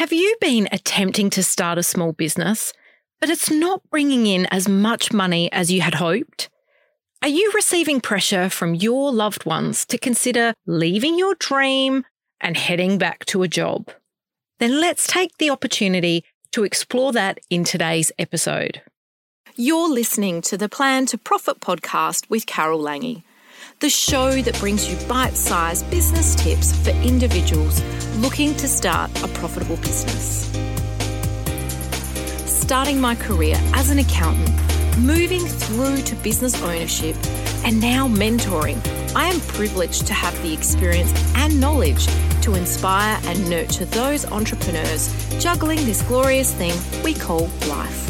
Have you been attempting to start a small business, but it's not bringing in as much money as you had hoped? Are you receiving pressure from your loved ones to consider leaving your dream and heading back to a job? Then let's take the opportunity to explore that in today's episode. You're listening to the Plan to Profit podcast with Carol Lange, the show that brings you bite sized business tips for individuals looking to start a profitable business. Starting my career as an accountant, moving through to business ownership, and now mentoring, I am privileged to have the experience and knowledge to inspire and nurture those entrepreneurs juggling this glorious thing we call life.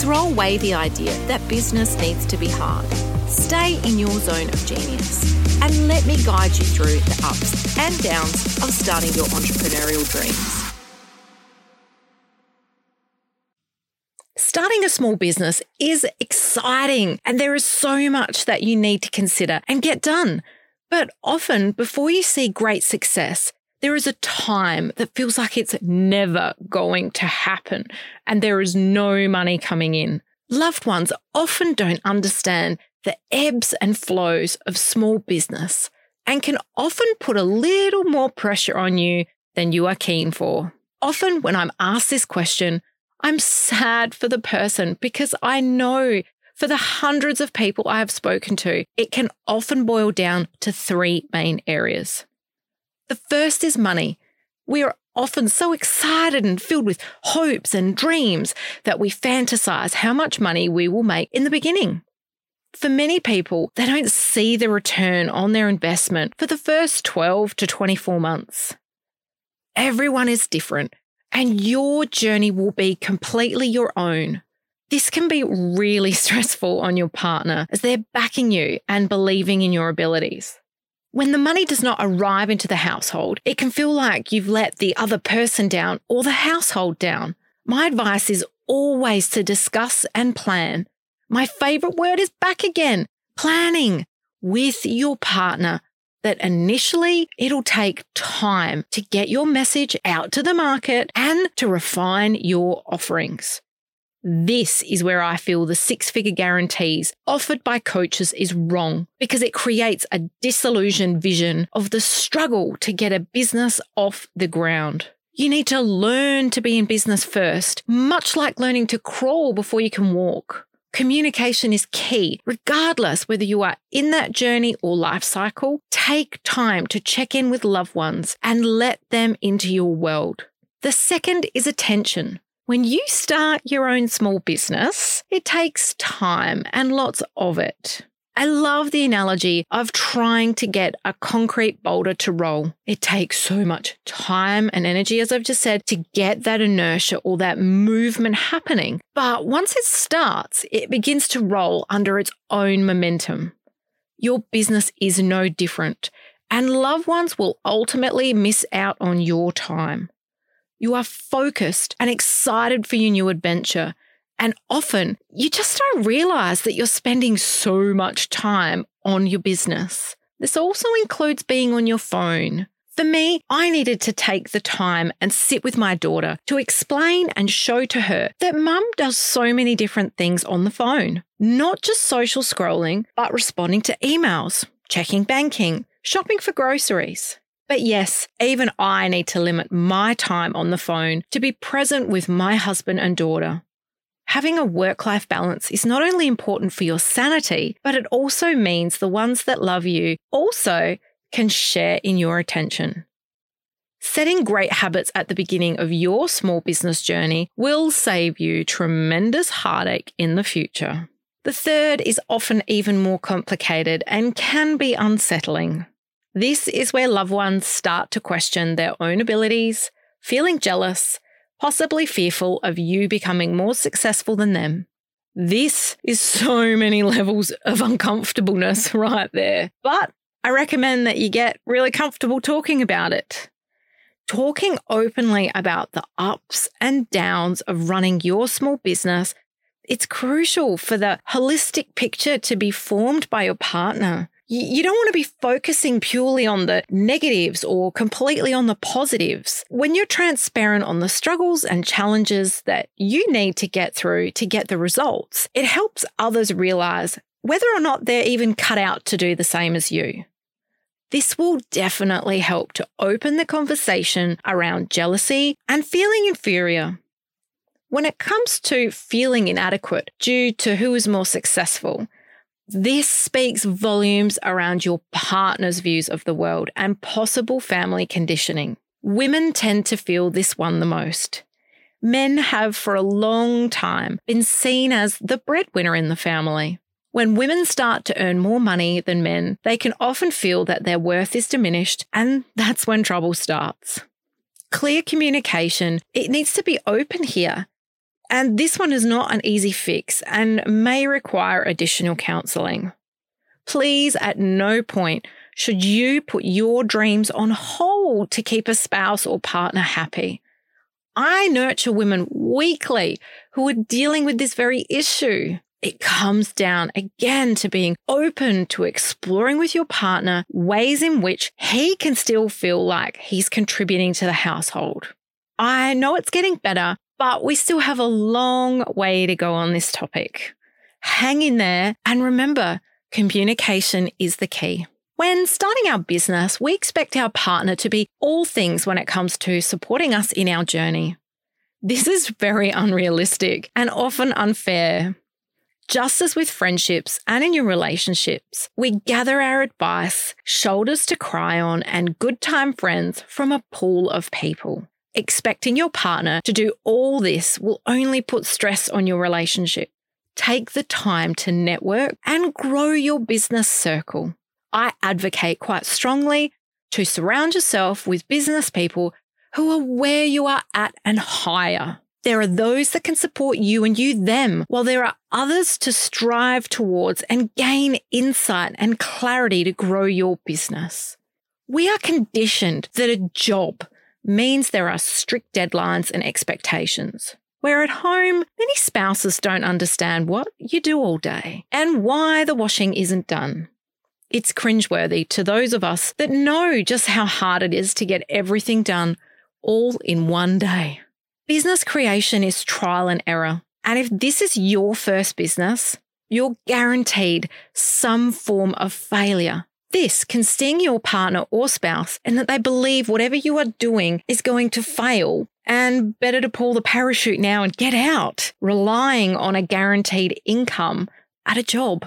Throw away the idea that business needs to be hard. Stay in your zone of genius and let me guide you through the ups and downs of starting your entrepreneurial dreams. Starting a small business is exciting and there is so much that you need to consider and get done. But often, before you see great success, there is a time that feels like it's never going to happen and there is no money coming in. Loved ones often don't understand the ebbs and flows of small business and can often put a little more pressure on you than you are keen for. Often, when I'm asked this question, I'm sad for the person because I know for the hundreds of people I have spoken to, it can often boil down to three main areas. The first is money. We are often so excited and filled with hopes and dreams that we fantasize how much money we will make in the beginning. For many people, they don't see the return on their investment for the first 12 to 24 months. Everyone is different, and your journey will be completely your own. This can be really stressful on your partner as they're backing you and believing in your abilities. When the money does not arrive into the household, it can feel like you've let the other person down or the household down. My advice is always to discuss and plan. My favorite word is back again planning with your partner. That initially it'll take time to get your message out to the market and to refine your offerings. This is where I feel the six figure guarantees offered by coaches is wrong because it creates a disillusioned vision of the struggle to get a business off the ground. You need to learn to be in business first, much like learning to crawl before you can walk. Communication is key, regardless whether you are in that journey or life cycle. Take time to check in with loved ones and let them into your world. The second is attention. When you start your own small business, it takes time and lots of it. I love the analogy of trying to get a concrete boulder to roll. It takes so much time and energy, as I've just said, to get that inertia or that movement happening. But once it starts, it begins to roll under its own momentum. Your business is no different, and loved ones will ultimately miss out on your time. You are focused and excited for your new adventure. And often you just don't realize that you're spending so much time on your business. This also includes being on your phone. For me, I needed to take the time and sit with my daughter to explain and show to her that mum does so many different things on the phone, not just social scrolling, but responding to emails, checking banking, shopping for groceries. But yes, even I need to limit my time on the phone to be present with my husband and daughter. Having a work life balance is not only important for your sanity, but it also means the ones that love you also can share in your attention. Setting great habits at the beginning of your small business journey will save you tremendous heartache in the future. The third is often even more complicated and can be unsettling. This is where loved ones start to question their own abilities, feeling jealous, possibly fearful of you becoming more successful than them. This is so many levels of uncomfortableness right there. But I recommend that you get really comfortable talking about it. Talking openly about the ups and downs of running your small business, it's crucial for the holistic picture to be formed by your partner You don't want to be focusing purely on the negatives or completely on the positives. When you're transparent on the struggles and challenges that you need to get through to get the results, it helps others realize whether or not they're even cut out to do the same as you. This will definitely help to open the conversation around jealousy and feeling inferior. When it comes to feeling inadequate due to who is more successful, this speaks volumes around your partner's views of the world and possible family conditioning. Women tend to feel this one the most. Men have for a long time been seen as the breadwinner in the family. When women start to earn more money than men, they can often feel that their worth is diminished, and that's when trouble starts. Clear communication, it needs to be open here. And this one is not an easy fix and may require additional counselling. Please, at no point should you put your dreams on hold to keep a spouse or partner happy. I nurture women weekly who are dealing with this very issue. It comes down again to being open to exploring with your partner ways in which he can still feel like he's contributing to the household. I know it's getting better, but we still have a long way to go on this topic. Hang in there and remember, communication is the key. When starting our business, we expect our partner to be all things when it comes to supporting us in our journey. This is very unrealistic and often unfair. Just as with friendships and in your relationships, we gather our advice, shoulders to cry on, and good time friends from a pool of people. Expecting your partner to do all this will only put stress on your relationship. Take the time to network and grow your business circle. I advocate quite strongly to surround yourself with business people who are where you are at and higher. There are those that can support you and you them, while there are others to strive towards and gain insight and clarity to grow your business. We are conditioned that a job means there are strict deadlines and expectations. Where at home, many spouses don't understand what you do all day and why the washing isn't done. It's cringeworthy to those of us that know just how hard it is to get everything done all in one day. Business creation is trial and error. And if this is your first business, you're guaranteed some form of failure this can sting your partner or spouse in that they believe whatever you are doing is going to fail and better to pull the parachute now and get out, relying on a guaranteed income at a job.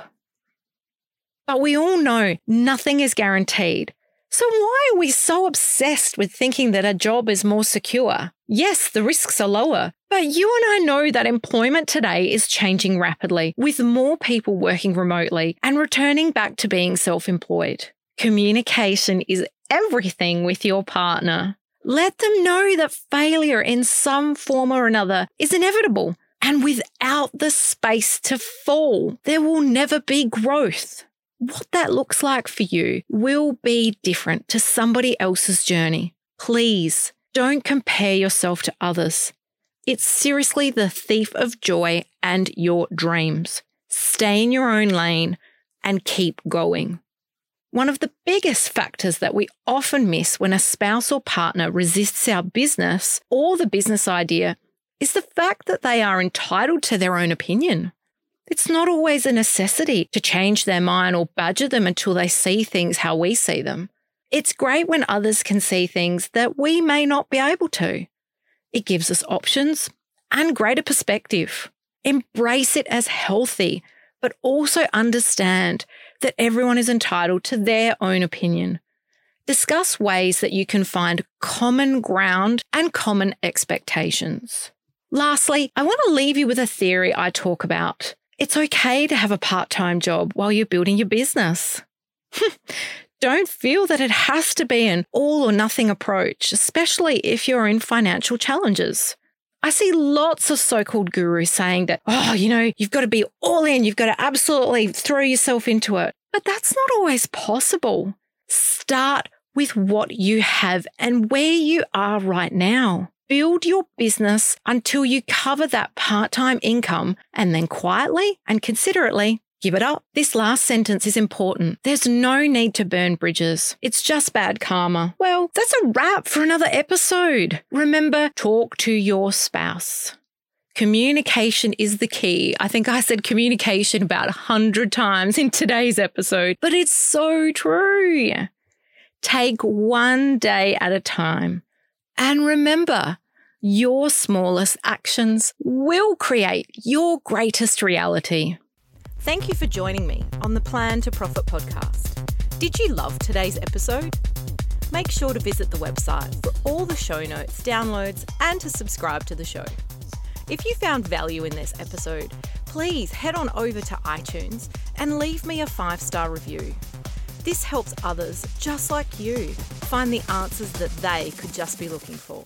But we all know nothing is guaranteed. So, why are we so obsessed with thinking that a job is more secure? Yes, the risks are lower, but you and I know that employment today is changing rapidly, with more people working remotely and returning back to being self employed. Communication is everything with your partner. Let them know that failure in some form or another is inevitable, and without the space to fall, there will never be growth what that looks like for you will be different to somebody else's journey. Please don't compare yourself to others. It's seriously the thief of joy and your dreams. Stay in your own lane and keep going. One of the biggest factors that we often miss when a spouse or partner resists our business or the business idea is the fact that they are entitled to their own opinion. It's not always a necessity to change their mind or badger them until they see things how we see them. It's great when others can see things that we may not be able to. It gives us options and greater perspective. Embrace it as healthy, but also understand that everyone is entitled to their own opinion. Discuss ways that you can find common ground and common expectations. Lastly, I want to leave you with a theory I talk about it's okay to have a part time job while you're building your business. Don't feel that it has to be an all or nothing approach, especially if you're in financial challenges. I see lots of so called gurus saying that, oh, you know, you've got to be all in, you've got to absolutely throw yourself into it. But that's not always possible. Start with what you have and where you are right now. Build your business until you cover that part time income and then quietly and considerately Give it up. This last sentence is important. There's no need to burn bridges. It's just bad karma. Well, that's a wrap for another episode. Remember, talk to your spouse. Communication is the key. I think I said communication about a hundred times in today's episode, but it's so true. Take one day at a time. And remember, your smallest actions will create your greatest reality. Thank you for joining me on the Plan to Profit podcast. Did you love today's episode? Make sure to visit the website for all the show notes, downloads, and to subscribe to the show. If you found value in this episode, please head on over to iTunes and leave me a five star review. This helps others just like you find the answers that they could just be looking for.